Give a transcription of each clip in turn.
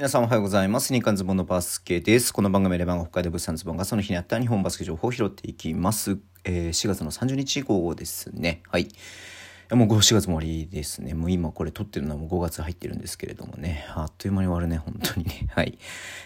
皆さんおはようございます。日刊ズボンのバスケです。この番組レバンが北海道物産ズボンがその日にあった日本バスケ情報を拾っていきます。えー4月の30日以降ですね。はい。もう4月も終わりですね。もう今これ撮ってるのはもう5月入ってるんですけれどもね。あっという間に終わるね、本当にね。はい。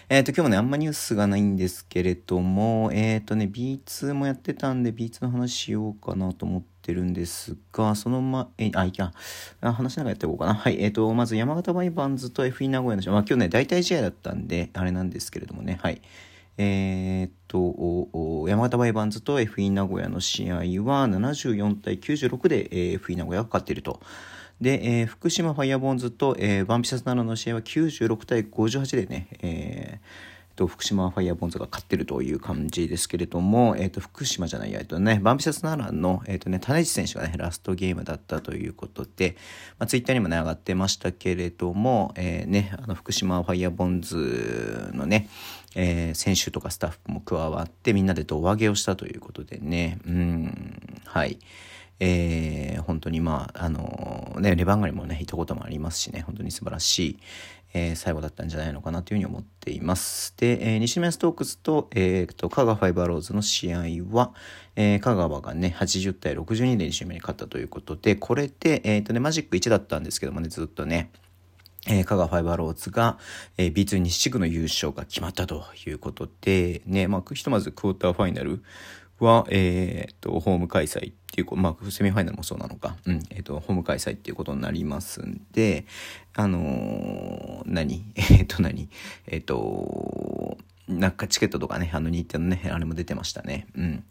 えっ、と、今日もね、あんまニュースがないんですけれども、えっ、とね、B2 もやってたんで、B2 の話しようかなと思ってるんですが、そのま、え、あ、いや、話しながらやっていこうかな。はい。えっ、と、まず山形ワイヴァンズと FE 名古屋の試合、まあ今日ね、大体試合だったんで、あれなんですけれどもね、はい。えーっと、山形ワイヴァンズと FE 名古屋の試合は74対96で、FE 名古屋が勝っていると。で、えー福島ファイヤーボンズと、えーバンビシャス奈良の試合は96対58でね、えーと福島ファイヤーボンズが勝ってるという感じですけれども、えっ、と、福島じゃないや、えっとね、バンビシャス奈良の、えっ、とね、種市選手がね、ラストゲームだったということで、まあ、ツイッターにもね、上がってましたけれども、えーね、あの、福島ファイヤーボンズのね、えー選手とかスタッフも加わって、みんなで胴上げをしたということでね、うん、はい。えー本当にまあ、あのね、レバンガリもね、行ったこともありますしね、本当に素晴らしい、えー最後だったんじゃないのかなというふうに思っています。で、えー西宮ストークスと、えーと、香川ファイバーローズの試合は、えー香川がね、80対62で2周目に勝ったということで、これで、えっ、とね、マジック1だったんですけどもね、ずっとね、えー香川ファイバーローズが、えー B2 西地区の優勝が決まったということで、ね、まあ、ひとまずクォーターファイナルは、えーっと、ホーム開催っていう、まあ、セミファイナルもそうなのか、うん、えーっと、ホーム開催っていうことになりますんで、あのー何？えーっと、何？えっと、なんかチケットとかね、あの日程のね、あれも出てましたね。うん。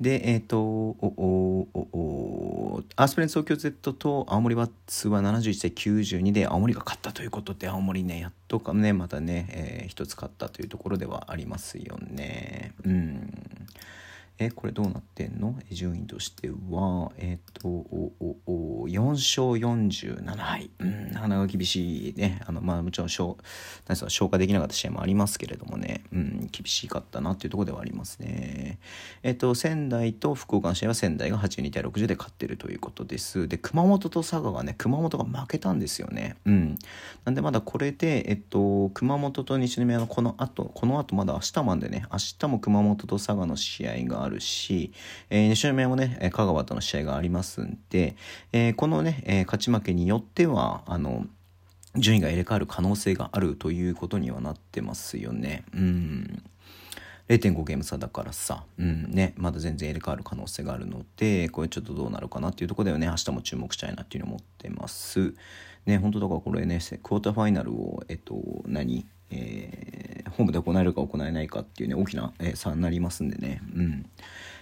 で、えっ、と、お、お、お、お、アースプレンツ東京 Z と青森ワッツは71対92で青森が勝ったということで、青森ね、やっとかね、またね、えー一つ勝ったというところではありますよね。うん。え、これどうなってんの？順位としては、えっ、と、お、お、お、4勝47敗。うん、なかなか厳しいね。あの、まあ、もちろん、消、なんですか消化できなかった試合もありますけれどもね、うん、厳しかったなっていうところではありますね。えっ、と、仙台と福岡の試合は仙台が82対60で勝ってるということです。で、熊本と佐賀がね、熊本が負けたんですよね。うん。なんでまだこれで、えっと、熊本と西宮のこの後、この後まだ明日までね、明日も熊本と佐賀の試合があるし、えー西宮もね、香川との試合がありますんで、えーこのね、えー勝ち負けによっては、あの、順位が入れ替わる可能性があるということにはなってますよね。うん。0.5ゲーム差だからさ、うんね、まだ全然入れ替わる可能性があるので、これちょっとどうなるかなっていうところではね、明日も注目したいなっていうのを思ってます。ね、本当だからこれね、クォーターファイナルを、えっと、何？えーホームで行えるか行えないかっていうね、大きな、えー差になりますんでね、うん。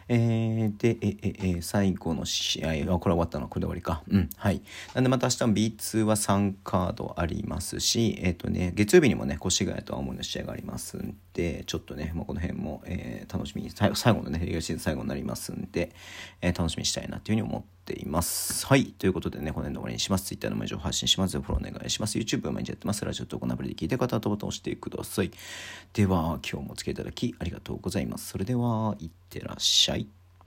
えーで、え、え、え、最後の試合、あ、これ終わったの、これで終わりか。うん、はい。なんでまた明日も B2 は3カードありますし、えっ、とね、月曜日にもね、越谷と青森の試合がありますんで、ちょっとね、まあ、この辺も、えー楽しみに、最後最後のね、レギュラーシーズン最後になりますんで、えー楽しみにしたいなっていうふうに思ってています。はい。ということでね、この辺で終わりにします。Twitter の毎日を発信します。フォローお願いします。YouTube 毎日やってます。ラジオとこのアプリで聞いた方はボタンを押してください。では、今日もお付き合いいただきありがとうございます。それでは、いってらっしゃい。